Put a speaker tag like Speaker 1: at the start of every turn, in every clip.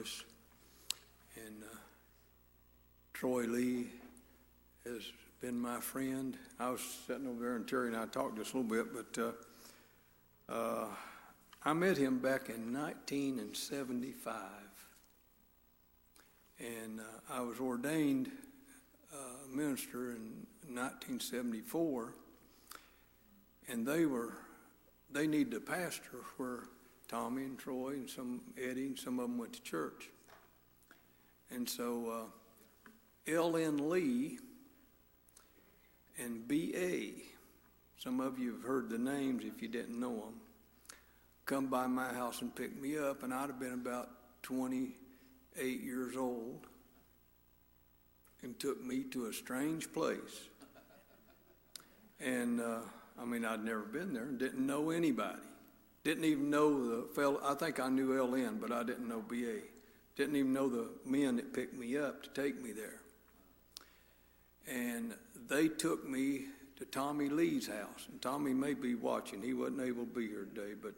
Speaker 1: service. And uh, Troy Lee has been my friend. I was sitting over there, and Terry and I talked just a little bit, but uh, uh, I met him back in 1975. And uh, I was ordained uh, minister in 1974, and they were they needed a pastor where Tommy and Troy and some Eddie and some of them went to church. And so uh, L.N. Lee and B.A., some of you have heard the names if you didn't know them, come by my house and pick me up, and I'd have been about 28 years old and took me to a strange place. And uh, I mean, I'd never been there and didn't know anybody. Didn't even know the fellow. I think I knew LN, but I didn't know BA. Didn't even know the men that picked me up to take me there. And they took me to Tommy Lee's house. And Tommy may be watching. He wasn't able to be here today, but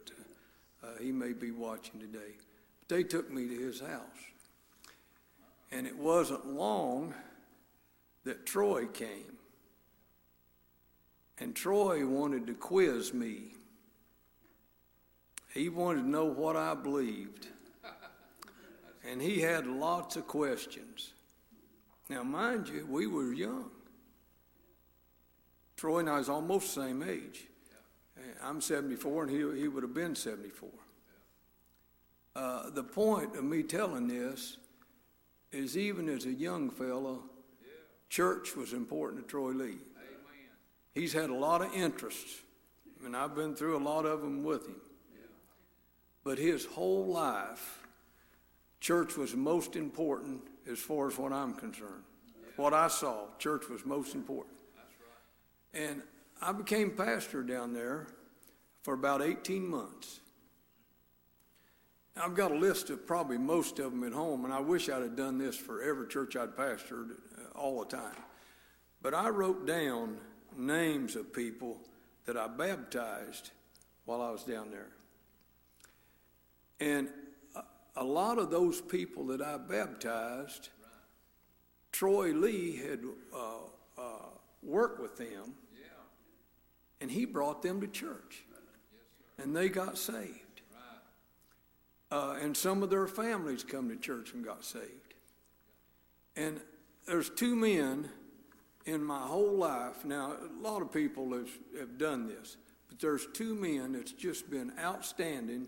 Speaker 1: uh, he may be watching today. But they took me to his house. And it wasn't long that Troy came. And Troy wanted to quiz me. He wanted to know what I believed. And he had lots of questions. Now, mind you, we were young. Troy and I was almost the same age. I'm 74, and he, he would have been 74. Uh, the point of me telling this is even as a young fellow, church was important to Troy Lee. He's had a lot of interests, and I've been through a lot of them with him. But his whole life, church was most important as far as what I'm concerned. What I saw, church was most important. And I became pastor down there for about 18 months. I've got a list of probably most of them at home, and I wish I'd have done this for every church I'd pastored uh, all the time. But I wrote down names of people that I baptized while I was down there. And a lot of those people that I baptized, Troy Lee had uh, uh, worked with them, and he brought them to church, and they got saved. Uh, and some of their families come to church and got saved. And there's two men in my whole life. Now, a lot of people have, have done this, but there's two men that's just been outstanding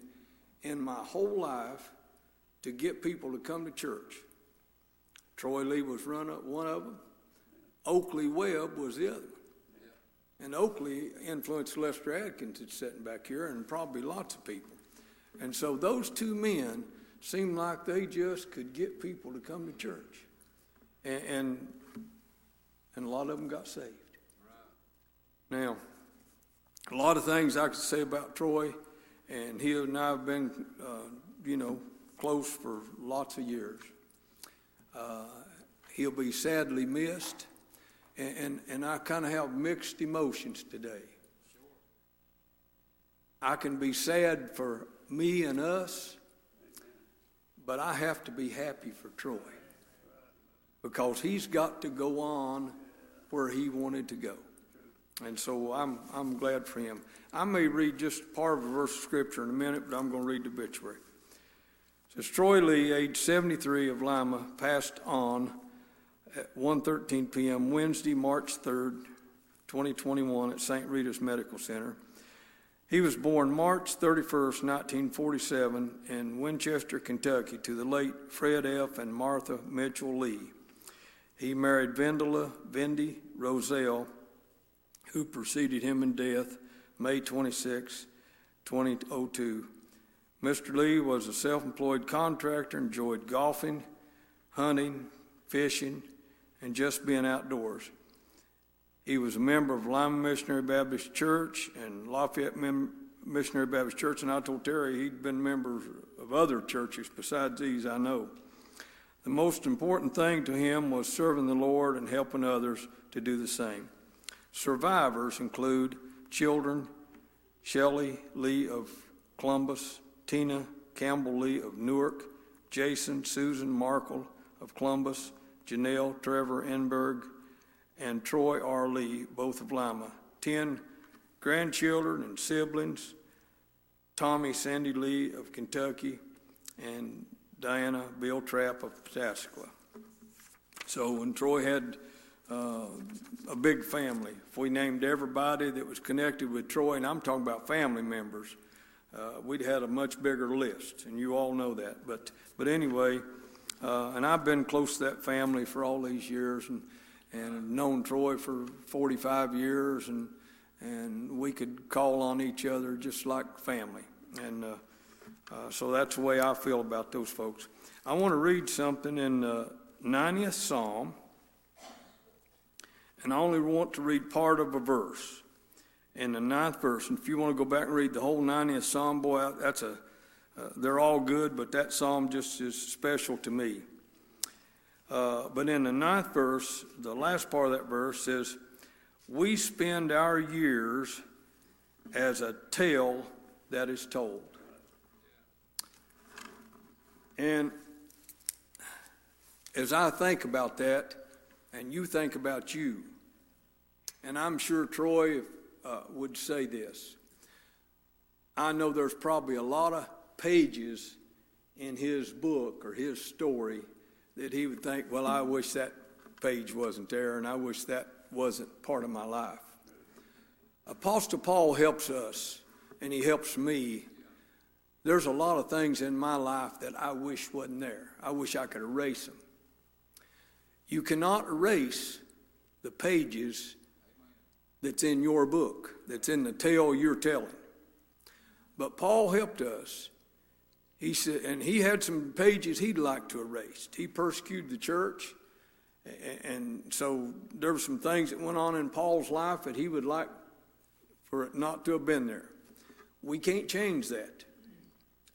Speaker 1: in my whole life to get people to come to church. Troy Lee was run up one of them. Oakley Webb was the other. And Oakley influenced Lester Adkins that's sitting back here and probably lots of people. And so those two men seemed like they just could get people to come to church. And, and and a lot of them got saved. Now, a lot of things I could say about Troy, and he and I have been, uh, you know, close for lots of years. Uh, he'll be sadly missed, and, and, and I kind of have mixed emotions today. Sure. I can be sad for me and us, but I have to be happy for Troy because he's got to go on where he wanted to go. And so I'm, I'm glad for him. I may read just part of a verse of scripture in a minute, but I'm going to read the obituary. It says, Troy Lee, age 73 of Lima, passed on at 1.13 p.m. Wednesday, March 3rd, 2021 at St. Rita's Medical Center. He was born March 31st, 1947 in Winchester, Kentucky to the late Fred F. and Martha Mitchell Lee. He married Vendela Vendy Roselle, who preceded him in death May 26, 2002. Mr. Lee was a self employed contractor, enjoyed golfing, hunting, fishing, and just being outdoors. He was a member of Lima Missionary Baptist Church and Lafayette Mem- Missionary Baptist Church, and I told Terry he'd been members of other churches besides these I know. The most important thing to him was serving the Lord and helping others to do the same. Survivors include children Shelley Lee of Columbus, Tina Campbell Lee of Newark, Jason, Susan Markle of Columbus, Janelle Trevor Enberg, and Troy R. Lee, both of Lima. 10 grandchildren and siblings, Tommy Sandy Lee of Kentucky, and Diana Bill Trapp of Pataskala. So when Troy had uh, a big family, if we named everybody that was connected with Troy, and I'm talking about family members, uh, we'd had a much bigger list, and you all know that. But but anyway, uh, and I've been close to that family for all these years, and and known Troy for 45 years, and and we could call on each other just like family, and uh, uh, so that's the way I feel about those folks. I want to read something in the 90th Psalm, and I only want to read part of a verse in the ninth verse. And if you want to go back and read the whole 90th Psalm, boy, that's a, uh, they're all good, but that Psalm just is special to me. Uh, but in the ninth verse, the last part of that verse says, We spend our years as a tale that is told. And as I think about that, and you think about you, and I'm sure Troy, uh, would say this. I know there's probably a lot of pages in his book or his story that he would think, well, I wish that page wasn't there and I wish that wasn't part of my life. Apostle Paul helps us and he helps me. There's a lot of things in my life that I wish wasn't there. I wish I could erase them. You cannot erase the pages that's in your book, that's in the tale you're telling. But Paul helped us. He said, and he had some pages he'd like to erase. He persecuted the church, and so there were some things that went on in Paul's life that he would like for it not to have been there. We can't change that.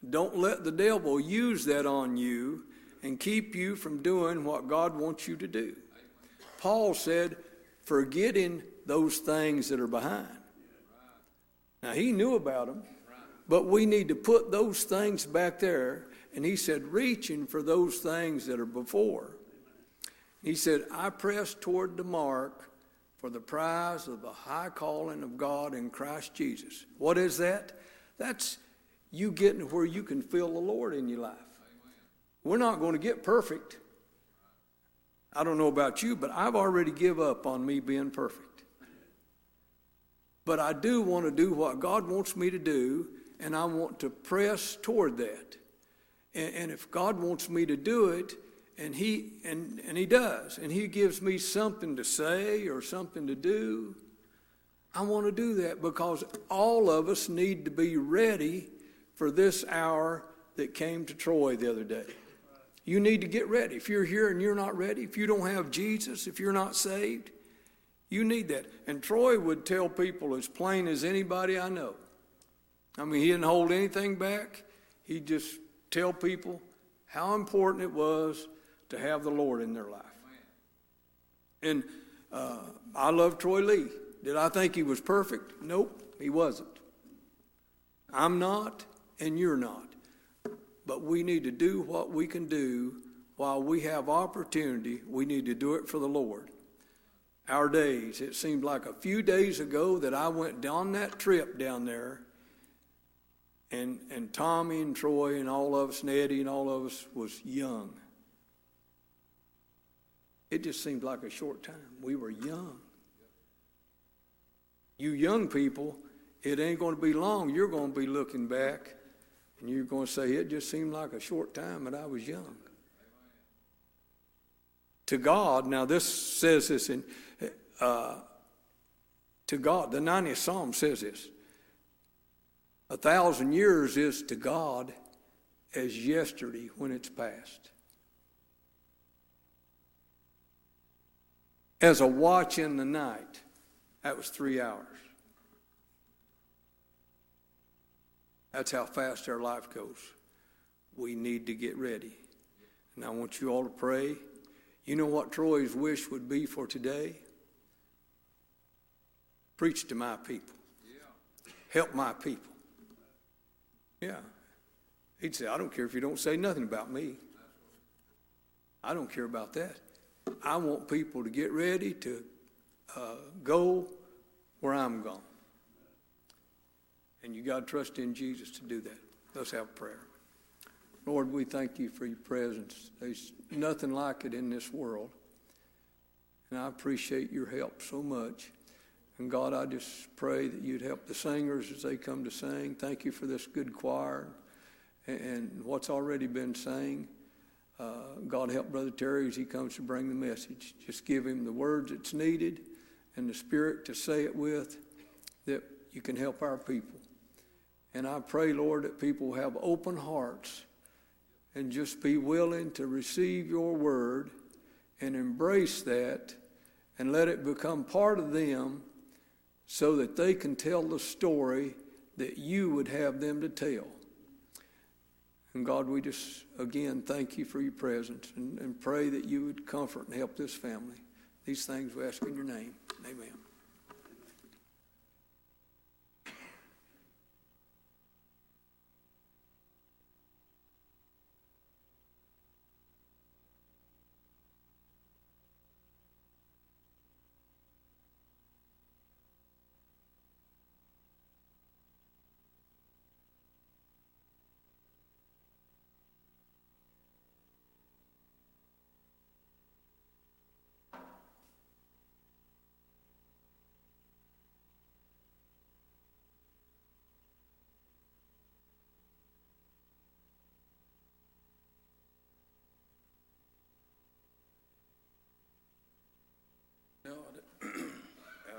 Speaker 1: Don't let the devil use that on you and keep you from doing what God wants you to do. Paul said, forgetting those things that are behind. Now, he knew about them, but we need to put those things back there. And he said, reaching for those things that are before. He said, I press toward the mark for the prize of the high calling of God in Christ Jesus. What is that? That's you getting where you can feel the Lord in your life. We're not going to get perfect. I don't know about you, but I've already give up on me being perfect. But I do want to do what God wants me to do, and I want to press toward that. And, and if God wants me to do it, and he and, and he does, and he gives me something to say or something to do, I want to do that because all of us need to be ready for this hour that came to Troy the other day. You need to get ready. If you're here and you're not ready, if you don't have Jesus, if you're not saved, you need that. And Troy would tell people as plain as anybody I know. I mean, he didn't hold anything back. He'd just tell people how important it was to have the Lord in their life. And uh, I love Troy Lee. Did I think he was perfect? Nope, he wasn't. I'm not, and you're not. But we need to do what we can do while we have opportunity. We need to do it for the Lord our days. It seemed like a few days ago that I went down that trip down there, and, and Tommy and Troy and all of us, and Eddie and all of us was young. It just seemed like a short time. We were young. You young people, it ain't going to be long. You're going to be looking back and you're going to say, it just seemed like a short time that I was young. To God, now this says this in uh, to God. The 90th Psalm says this A thousand years is to God as yesterday when it's past. As a watch in the night, that was three hours. That's how fast our life goes. We need to get ready. And I want you all to pray. You know what Troy's wish would be for today? Preach to my people. Help my people. Yeah. He'd say, I don't care if you don't say nothing about me. I don't care about that. I want people to get ready to uh, go where I'm gone. And you got to trust in Jesus to do that. Let's have a prayer. Lord, we thank you for your presence. There's nothing like it in this world. And I appreciate your help so much. And God, I just pray that you'd help the singers as they come to sing. Thank you for this good choir and, what's already been sang. Uh, God help Brother Terry as he comes to bring the message. Just give him the words that's needed and the spirit to say it with that you can help our people. And I pray, Lord, that people have open hearts and just be willing to receive your word and embrace that and let it become part of them so that they can tell the story that you would have them to tell. And God, we just again thank you for your presence and, and pray that you would comfort and help this family. These things we ask in your name. Amen.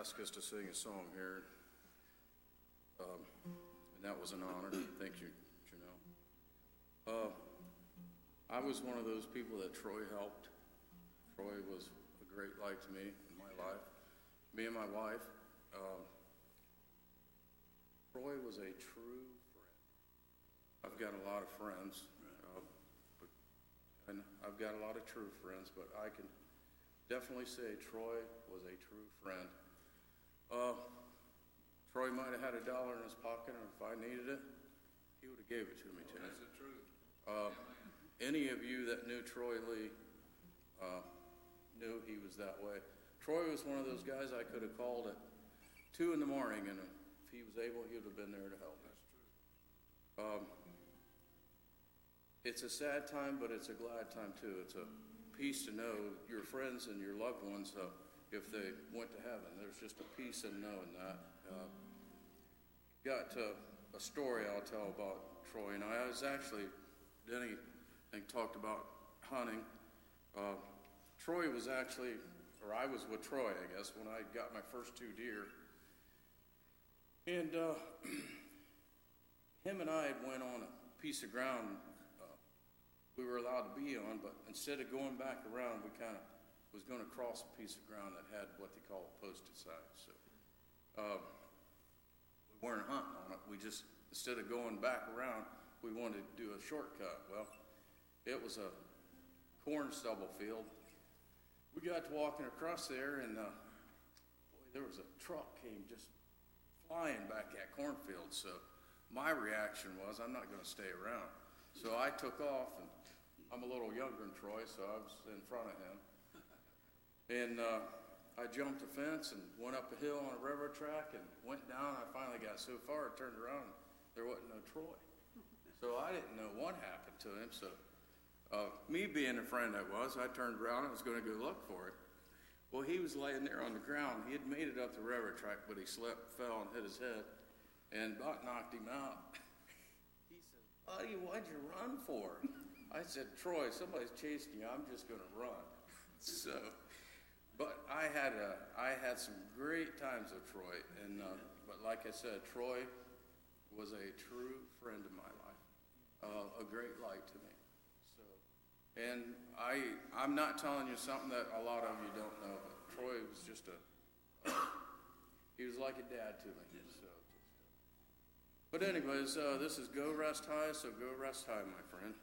Speaker 2: Ask us to sing a song here. Um, and that was an honor. Thank you, Janelle. Uh, I was one of those people that Troy helped. Troy was a great light to me in my life. Me and my wife. Um, Troy was a true friend. I've got a lot of friends, uh, but, and I've got a lot of true friends, but I can definitely say Troy was a true friend. Uh, Troy might have had a dollar in his pocket, and if I needed it, he would have gave it to me, Tim.
Speaker 3: That's the truth.
Speaker 2: Uh, any of you that knew Troy Lee uh, knew he was that way. Troy was one of those guys I could have called at two in the morning, and if he was able, he would have been there to help me. Um, it's a sad time, but it's a glad time too. It's a peace to know your friends and your loved ones. Uh, if they went to heaven. There's just a peace in knowing that. Uh, got to a story I'll tell about Troy, and I was actually, Denny think, talked about hunting. Uh, Troy was actually, or I was with Troy, I guess, when I got my first two deer. And uh, him and I had went on a piece of ground uh, we were allowed to be on, but instead of going back around, we kind of was going to cross a piece of ground that had what they call a posted sign. So uh, we weren't hunting on it. We just, instead of going back around, we wanted to do a shortcut. Well, it was a corn stubble field. We got to walking across there, and uh, boy, there was a truck came just flying back that cornfield. So my reaction was, I'm not going to stay around. So I took off, and I'm a little younger than Troy, so I was in front of him. And uh, I jumped a fence and went up a hill on a railroad track and went down. I finally got so far, I turned around, there wasn't no Troy. So I didn't know what happened to him. So uh, me being the friend I was, I turned around and was going to go look for it. Well, he was laying there on the ground. He had made it up the railroad track, but he slipped, fell, and hit his head, and about knocked him out. he said, "Buddy, what'd you run for?" I said, "Troy, somebody's chasing you. I'm just going to run." So but I had a, I had some great times with Troy, and uh, but like I said, Troy was a true friend of my life, uh, a great light to me. So, and I, I'm not telling you something that a lot of you don't know, but Troy was just a, uh, he was like a dad to me. So, but anyways, uh, this is Go Rest High, so go rest high, my friend.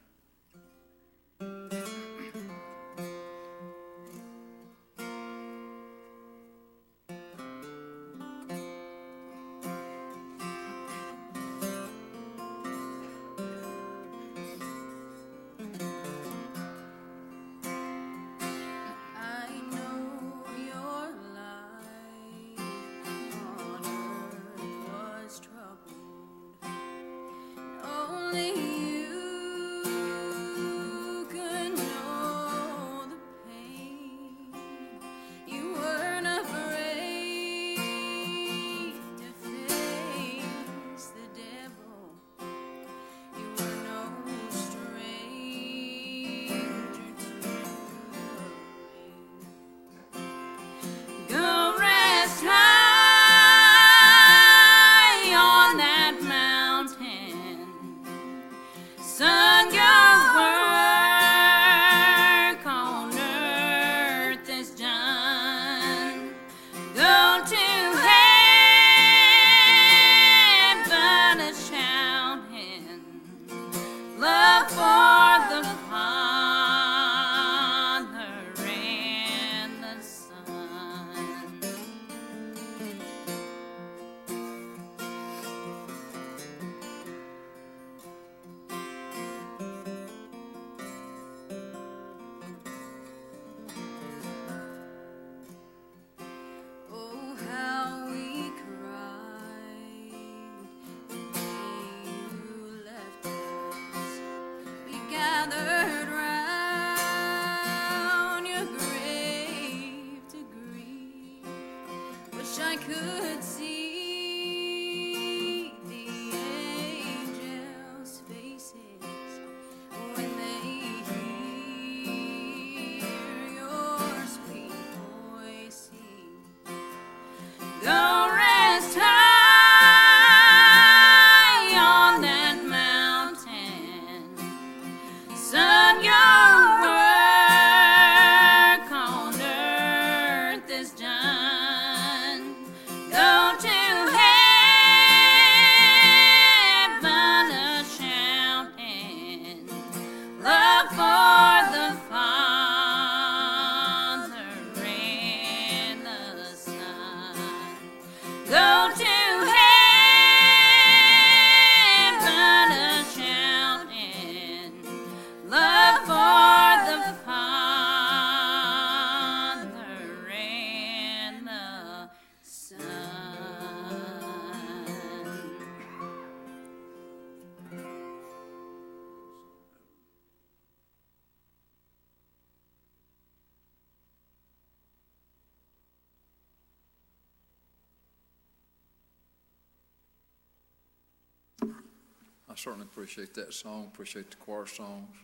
Speaker 4: Certainly appreciate that song, appreciate the choir songs,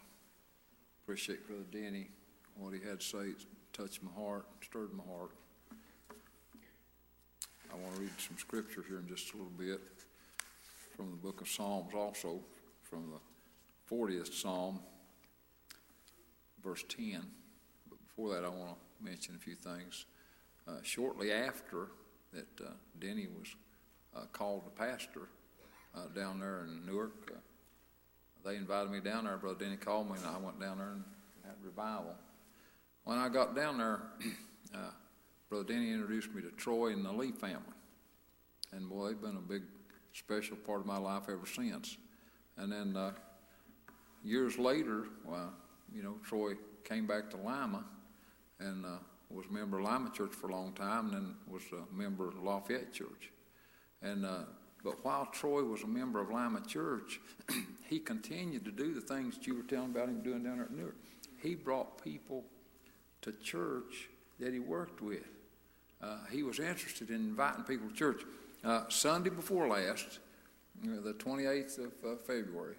Speaker 4: appreciate Brother Denny, what he had to say, it touched my heart, stirred my heart. I want to read some scripture here in just a little bit from the book of Psalms also, from the 40th Psalm, verse 10. But before that, I want to mention a few things. Uh, shortly after that, uh, Denny was uh, called to pastor, uh, down there in Newark. Uh, they invited me down there. Brother Denny called me, and I went down there and had revival. When I got down there, uh, Brother Denny introduced me to Troy and the Lee family. And boy, they've been a big, special part of my life ever since. And then uh, years later, well, you know, Troy came back to Lima and uh, was a member of Lima Church for a long time, and then was a member of Lafayette Church. And uh, but while Troy was a member of Lima Church, he continued to do the things that you were telling about him doing down there at Newark. He brought people to church that he worked with. Uh, he was interested in inviting people to church. Uh, Sunday before last, the 28th of uh, February,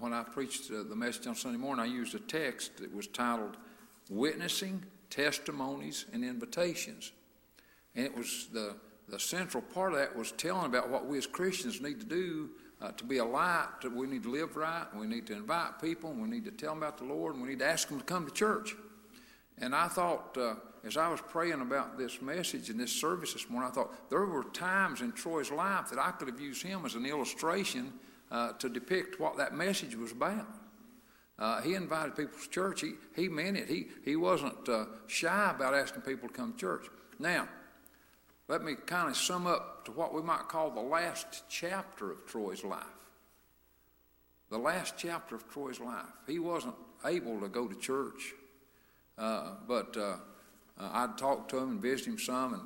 Speaker 4: when I preached uh, the message on Sunday morning, I used a text that was titled Witnessing, Testimonies, and Invitations. And it was the the central part of that was telling about what we as Christians need to do uh, to be a light. To, we need to live right. We need to invite people. And we need to tell them about the Lord. And we need to ask them to come to church. And I thought, uh, as I was praying about this message and this service this morning, I thought there were times in Troy's life that I could have used him as an illustration uh, to depict what that message was about. Uh, he invited people to church. He, he meant it. He, he wasn't uh, shy about asking people to come to church. Now, let me kind of sum up to what we might call the last chapter of Troy's life. The last chapter of Troy's life. He wasn't able to go to church, uh, but uh, uh, I'd talk to him and visit him some, and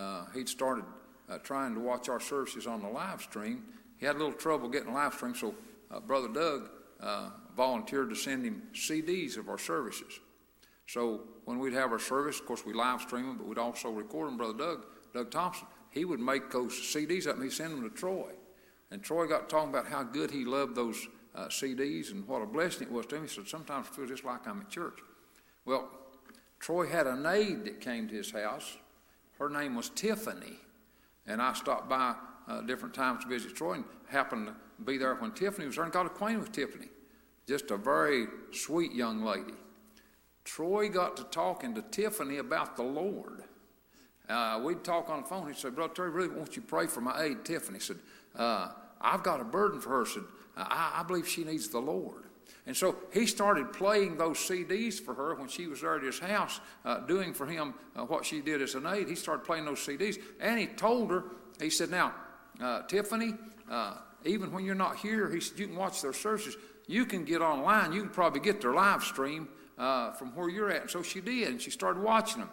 Speaker 4: uh, he'd started uh, trying to watch our services on the live stream. He had a little trouble getting live stream, so Brother Doug volunteered to send him CDs of our services. So when we'd have our service, of course, we live stream them, but we'd also record them. Brother Doug, Doug Thompson, he would make those CDs up and he'd send them to Troy. And Troy got talking about how good he loved those uh, CDs and what a blessing it was to him. He said, Sometimes I feel just like I'm at church. Well, Troy had an aide that came to his house. Her name was Tiffany. And I stopped by uh, different times to visit Troy and happened to be there when Tiffany was there and got acquainted with Tiffany. Just a very sweet young lady. Troy got to talking to Tiffany about the Lord. Uh, we'd talk on the phone. He said, Brother Terry, really want you pray for my aide, Tiffany. He said, uh, I've got a burden for her. He said, I, I believe she needs the Lord. And so he started playing those CDs for her when she was there at his house, uh, doing for him uh, what she did as an aide. He started playing those CDs. And he told her, he said, Now, uh, Tiffany, uh, even when you're not here, he said, you can watch their services. You can get online. You can probably get their live stream uh, from where you're at. And so she did, and she started watching them.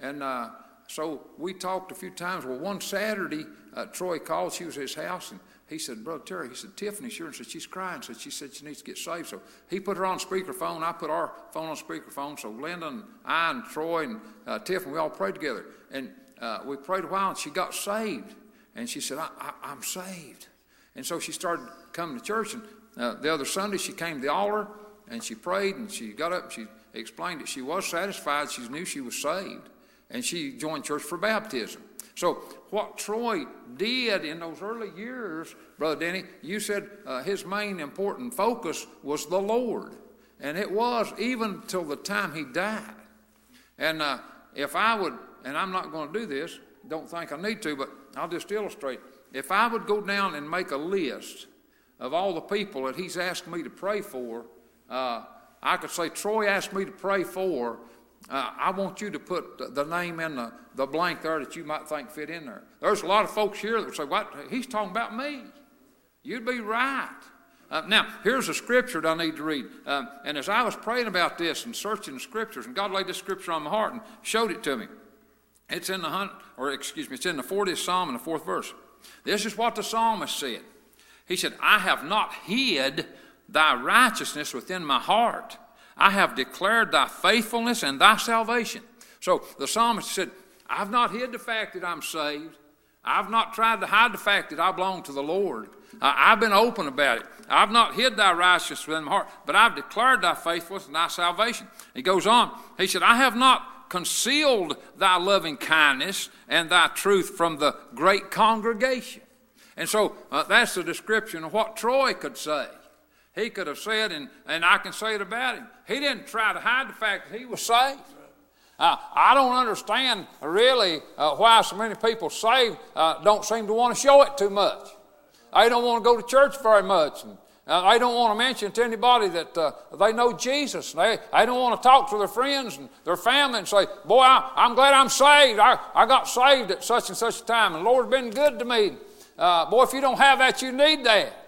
Speaker 4: And uh, so we talked a few times. Well, one Saturday, Troy called. She was at his house, and he said, Brother Terry, he said, Tiffany's here and said, she's crying. Said, she said she needs to get saved. So he put her on speakerphone. I put our phone on speakerphone. So Linda and I and Troy and uh, Tiffany, we all prayed together. And uh, we prayed a while and she got saved. And she said, I, am saved. And so she started coming to church. And uh, the other Sunday, she came to the altar and she prayed and she got up. and She explained that she was satisfied. She knew she was saved. And she joined church for baptism. So, what Troy did in those early years, Brother Denny, you said uh, his main important focus was the Lord. And it was even till the time he died. And uh, if I would, and I'm not going to do this, don't think I need to, but I'll just illustrate. If I would go down and make a list of all the people that he's asked me to pray for, uh, I could say, Troy asked me to pray for, uh, I want you to put the name in the, the blank there that you might think fit in there. There's a lot of folks here that say, What? He's talking about me. You'd be right. Uh, now, here's a scripture that I need to read. Um, and as I was praying about this and searching the scriptures, and God laid this scripture on my heart and showed it to me. It's in the hunt, or excuse me, it's in the 40th Psalm in the fourth verse. This is what the psalmist said. He said, I have not hid thy righteousness within my heart. I have declared thy faithfulness and thy salvation. So the psalmist said, I've not hid the fact that I'm saved. I've not tried to hide the fact that I belong to the Lord. I've been open about it. I've not hid thy righteousness within my heart, but I've declared thy faithfulness and thy salvation. He goes on. He said, I have not concealed thy loving kindness and thy truth from the great congregation. And so uh, that's the description of what Troy could say. He could have said, and, and I can say it about him, he didn't try to hide the fact that he was saved. Uh, I don't understand really uh, why so many people saved uh, don't seem to want to show it too much. They don't want to go to church very much. And, uh, they don't want to mention to anybody that uh, they know Jesus. They, they don't want to talk to their friends and their family and say, Boy, I, am glad I'm saved. I, I got saved at such and such a time, and the Lord's been good to me. Uh, boy, if you don't have that, you need that.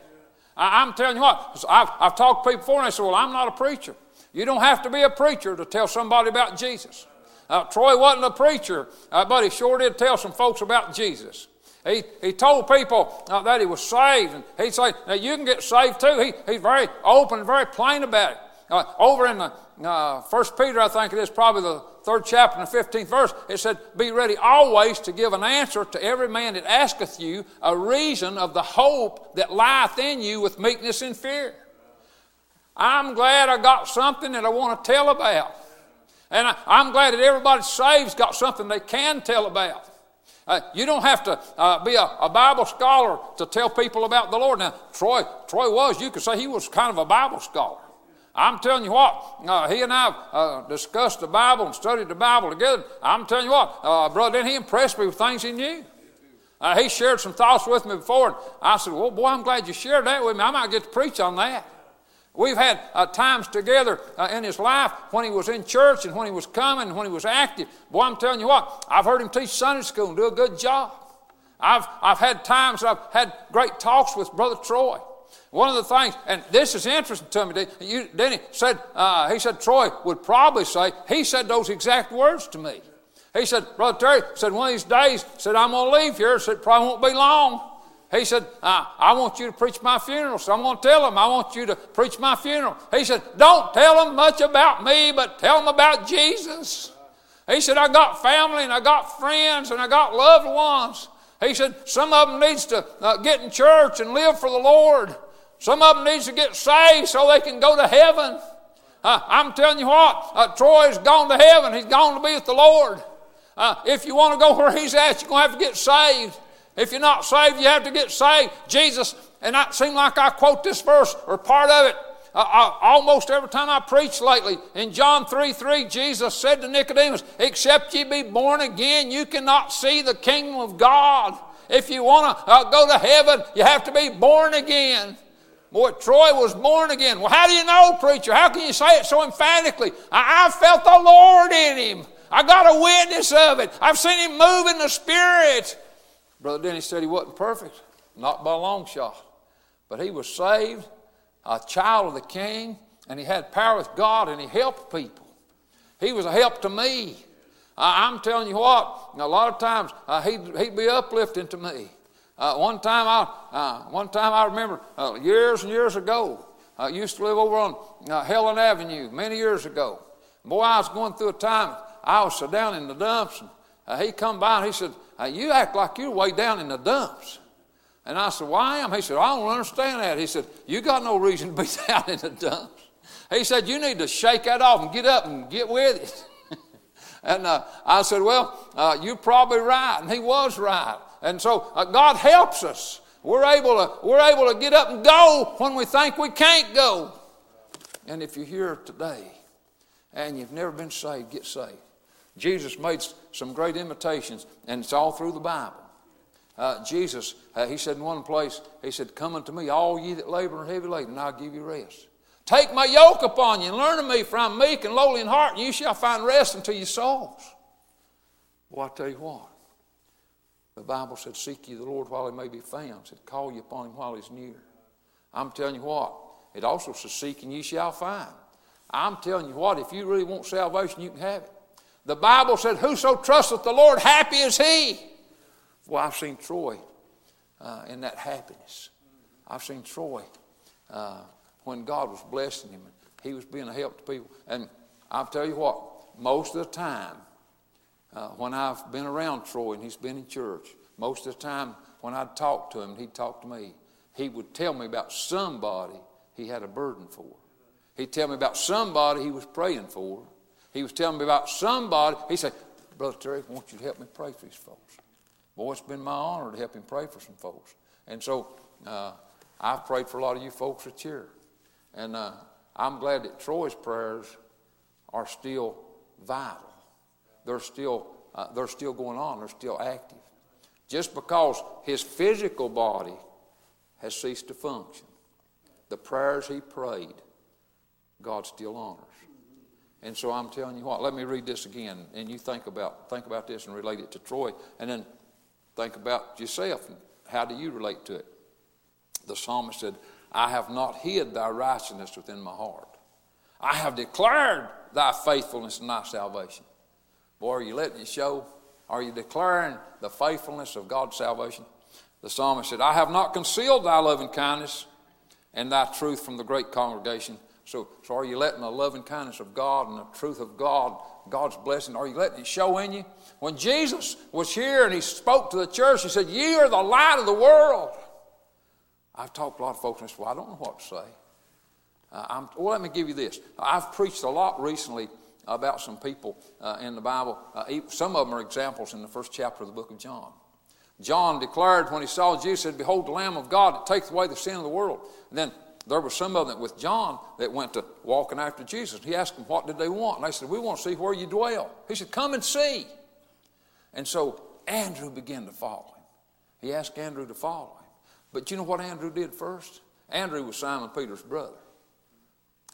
Speaker 4: I, am telling you what, I've, I've talked to people before and they say, Well, I'm not a preacher. You don't have to be a preacher to tell somebody about Jesus. Uh, Troy wasn't a preacher, uh, but he sure did tell some folks about Jesus. He, he told people uh, that he was saved, and he'd say, Now you can get saved too. He, he's very open and very plain about it. Uh, over in the uh, First Peter, I think it is probably the third chapter and the fifteenth verse. It said, "Be ready always to give an answer to every man that asketh you a reason of the hope that lieth in you with meekness and fear." I'm glad I got something that I want to tell about, and I, I'm glad that everybody saved's got something they can tell about. Uh, you don't have to uh, be a, a, Bible scholar to tell people about the Lord. Now, Troy, Troy was, you could say he was kind of a Bible scholar. I'm telling you what, uh, he and I uh, discussed the Bible and studied the Bible together. I'm telling you what, uh, brother, then he impressed me with things he knew. Uh, he shared some thoughts with me before, and I said, Well, boy, I'm glad you shared that with me. I might get to preach on that. We've had uh, times together uh, in his life when he was in church and when he was coming and when he was active. Boy, I'm telling you what, I've heard him teach Sunday school and do a good job. I've, I've had times I've had great talks with Brother Troy. One of the things, and this is interesting to me, you, Denny said, uh, he said Troy would probably say, he said those exact words to me. He said, Brother Terry said, one of these days, said, I'm going to leave here. Said, probably won't be long. He said, uh, I want you to preach my funeral. So I'm going to tell them, I want you to preach my funeral. He said, Don't tell them much about me, but tell them about Jesus. He said, I got family and I got friends and I got loved ones. He said, Some of them needs to uh, get in church and live for the Lord. Some of them needs to get saved so they can go to heaven. Uh, I'm telling you what, uh, Troy's gone to heaven. He's gone to be with the Lord. Uh, if you want to go where he's at, you're going to have to get saved. If you're not saved, you have to get saved. Jesus, and it seems like I quote this verse or part of it uh, uh, almost every time I preach lately. In John 3 3, Jesus said to Nicodemus, Except ye be born again, you cannot see the kingdom of God. If you want to uh, go to heaven, you have to be born again. Boy, Troy was born again. Well, how do you know, preacher? How can you say it so emphatically? I, I felt the Lord in him. I got a witness of it. I've seen him move in the Spirit. Brother Denny said he wasn't perfect, not by a long shot. But he was saved, a child of the King, and he had power with God, and he helped people. He was a help to me. I'm telling you what, a lot of times uh, he'd, he'd be uplifting to me. Uh, one time I, uh, one time I remember uh, years and years ago, I used to live over on uh, Helen Avenue many years ago. Boy, I was going through a time I was so down in the dumps, and uh, he come by and he said, "You act like you're way down in the dumps." And I said, "Why am?" He said, "I don't understand that." He said, "You got no reason to be down in the dumps." He said, "You need to shake that off and get up and get with it." and uh, I said, "Well, you're probably right," and he was right. And so uh, God helps us. We're able to we're able to get up and go when we think we can't go. And if you're here today and you've never been saved, get saved. Jesus made some great imitations, and it's all through the Bible. Uh, Jesus, uh, he said in one place, he said, Come unto me, all ye that labor and heavy laden, and I'll give you rest. Take my yoke upon you and learn of me, for I'm meek and lowly in heart, and you shall find rest unto your souls. Well, I tell you what, the Bible said, Seek ye the Lord while he may be found. Said, Call ye upon him while he's near. I'm telling you what, it also says, Seek and ye shall find. I'm telling you what, if you really want salvation, you can have it. The Bible said, Whoso trusteth the Lord, happy is he. Well, I've seen Troy uh, in that happiness. I've seen Troy uh, when God was blessing him and he was being a help to people. And I'll tell you what, most of the time, uh, when I've been around Troy and he's been in church, most of the time when I'd talk to him, he'd talk to me, he would tell me about somebody he had a burden for. He'd tell me about somebody he was praying for. He was telling me about somebody. He said, Brother Terry, I want you to help me pray for these folks. Boy, it's been my honor to help him pray for some folks. And so uh, I've prayed for a lot of you folks that's here. And uh, I'm glad that Troy's prayers are still vital. They're still, uh, they're still going on, they're still active. Just because his physical body has ceased to function, the prayers he prayed, God still honors. And so I'm telling you what, let me read this again, and you think about, think about this and relate it to Troy, and then think about yourself. and How do you relate to it? The psalmist said, I have not hid thy righteousness within my heart. I have declared thy faithfulness and thy salvation. Boy, are you letting it show? Are you declaring the faithfulness of God's salvation? The psalmist said, I have not concealed thy loving kindness and thy truth from the great congregation. So, so are you letting the loving kindness of God and the truth of God, God's blessing, are you letting it show in you? When Jesus was here and he spoke to the church, he said, Ye are the light of the world. I've talked to a lot of folks and I said, Well, I don't know what to say. Uh, well, let me give you this. I've preached a lot recently about some people uh, in the Bible. Uh, some of them are examples in the first chapter of the book of John. John declared when he saw Jesus, said, Behold the Lamb of God that taketh away the sin of the world. And then there were some of them with John that went to walking after Jesus. He asked them, What did they want? And they said, We want to see where you dwell. He said, Come and see. And so Andrew began to follow him. He asked Andrew to follow him. But you know what Andrew did first? Andrew was Simon Peter's brother.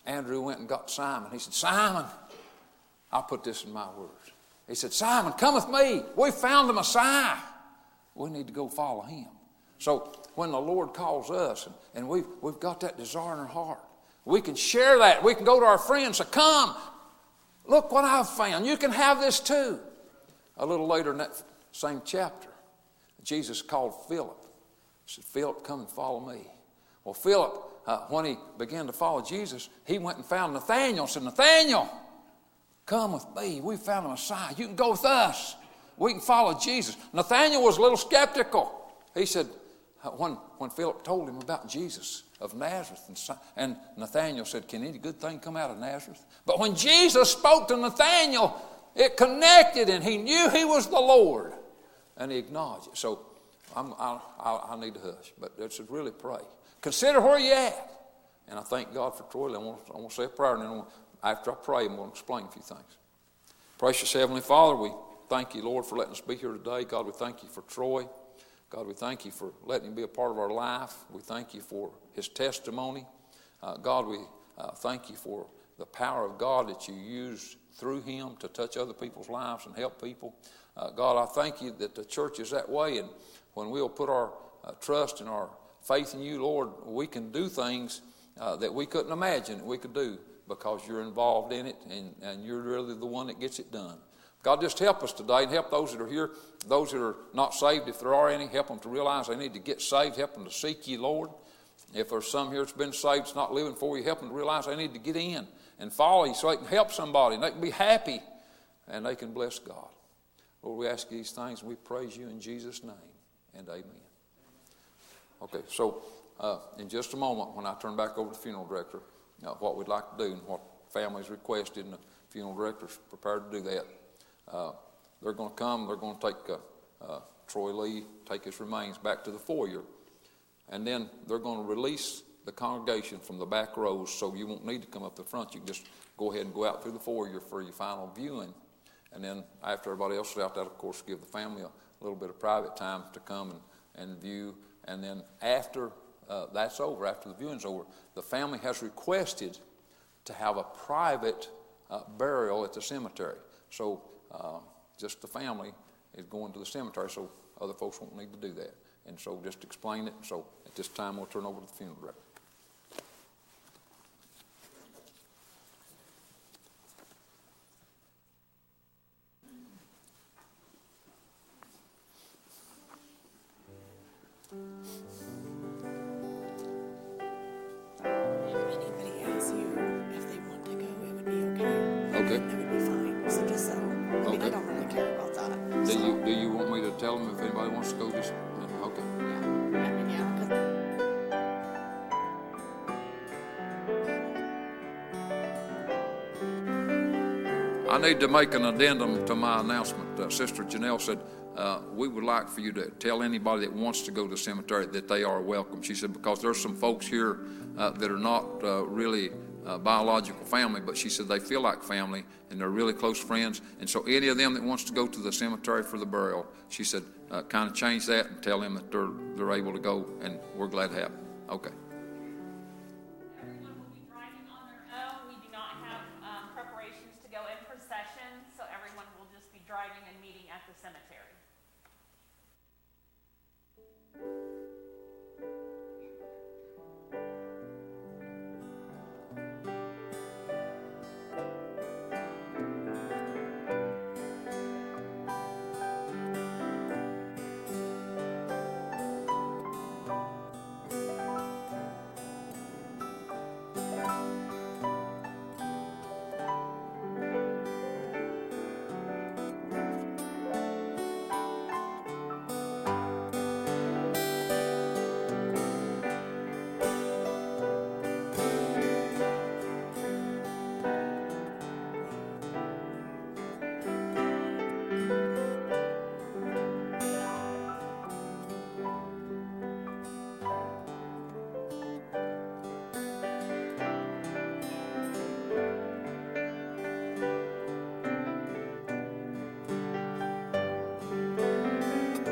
Speaker 4: Andrew went and got Simon. He said, Simon, I'll put this in my words. He said, Simon, come with me. We found the Messiah. We need to go follow him. So when the Lord calls us and, and we've, we've got that desire in our heart, we can share that. We can go to our friends and say, Come, look what I've found. You can have this too. A little later in that same chapter, Jesus called Philip He said, Philip, come and follow me. Well, Philip, uh, when he began to follow Jesus, he went and found Nathanael and said, Nathanael, come with me. We found the Messiah. You can go with us. We can follow Jesus. Nathanael was a little skeptical. He said, uh, when, when Philip told him about Jesus of Nazareth, and, and Nathanael said, Can any good thing come out of Nazareth? But when Jesus spoke to Nathanael, it connected and he knew he was the Lord and he acknowledged it. So I'm, I, I, I need to hush, but it's really pray. Consider where you're at. And I thank God for Troy. I want, I want to say a prayer, and then after I pray, I'm going to explain a few things. Precious Heavenly Father, we thank you, Lord, for letting us be here today. God, we thank you for Troy. God, we thank you for letting him be a part of our life. We thank you for his testimony. Uh, God, we uh, thank you for the power of God that you use through him to touch other people's lives and help people. Uh, God, I thank you that the church is that way, and when we'll put our uh, trust and our faith in you, Lord, we can do things uh, that we couldn't imagine we could do because you're involved in it and, and you're really the one that gets it done. God, just help us today and help those that are here, those that are not saved, if there are any, help them to realize they need to get saved, help them to seek you, Lord. If there's some here that's been saved, that's not living for you, help them to realize they need to get in and follow you so they can help somebody and they can be happy and they can bless God. Lord, we ask these things and we praise you in Jesus' name and amen. Okay, so uh, in just a moment, when I turn back over to the funeral director, uh, what we'd like to do and what families requested, and the funeral director's prepared to do that. Uh, they're going to come, they're going to take uh, uh, Troy Lee, take his remains back to the foyer, and then they're going to release the congregation from the back rows so you won't need to come up the front. You can just go ahead and go out through the foyer for your final viewing. And then after everybody else is out, that of course give the family a little bit of private time to come and, and view. And then after uh, that's over, after the viewing's over, the family has requested to have a private uh, burial at the cemetery. So uh, just the family is going to the cemetery, so other folks won't need to do that. And so just explain it. So at this time, we'll turn over to the funeral director.
Speaker 5: anybody okay. I
Speaker 4: need to make an addendum to my announcement. Uh, Sister Janelle said, uh, We would like for you to tell anybody that wants to go to the cemetery that they are welcome. She said, Because there's some folks here uh, that are not uh, really uh, biological family, but she said they feel like family and they're really close friends. And so, any of them that wants to go to the cemetery for the burial, she said, uh, kind of change that and tell them that they're, they're able to go, and we're glad to have them. Okay.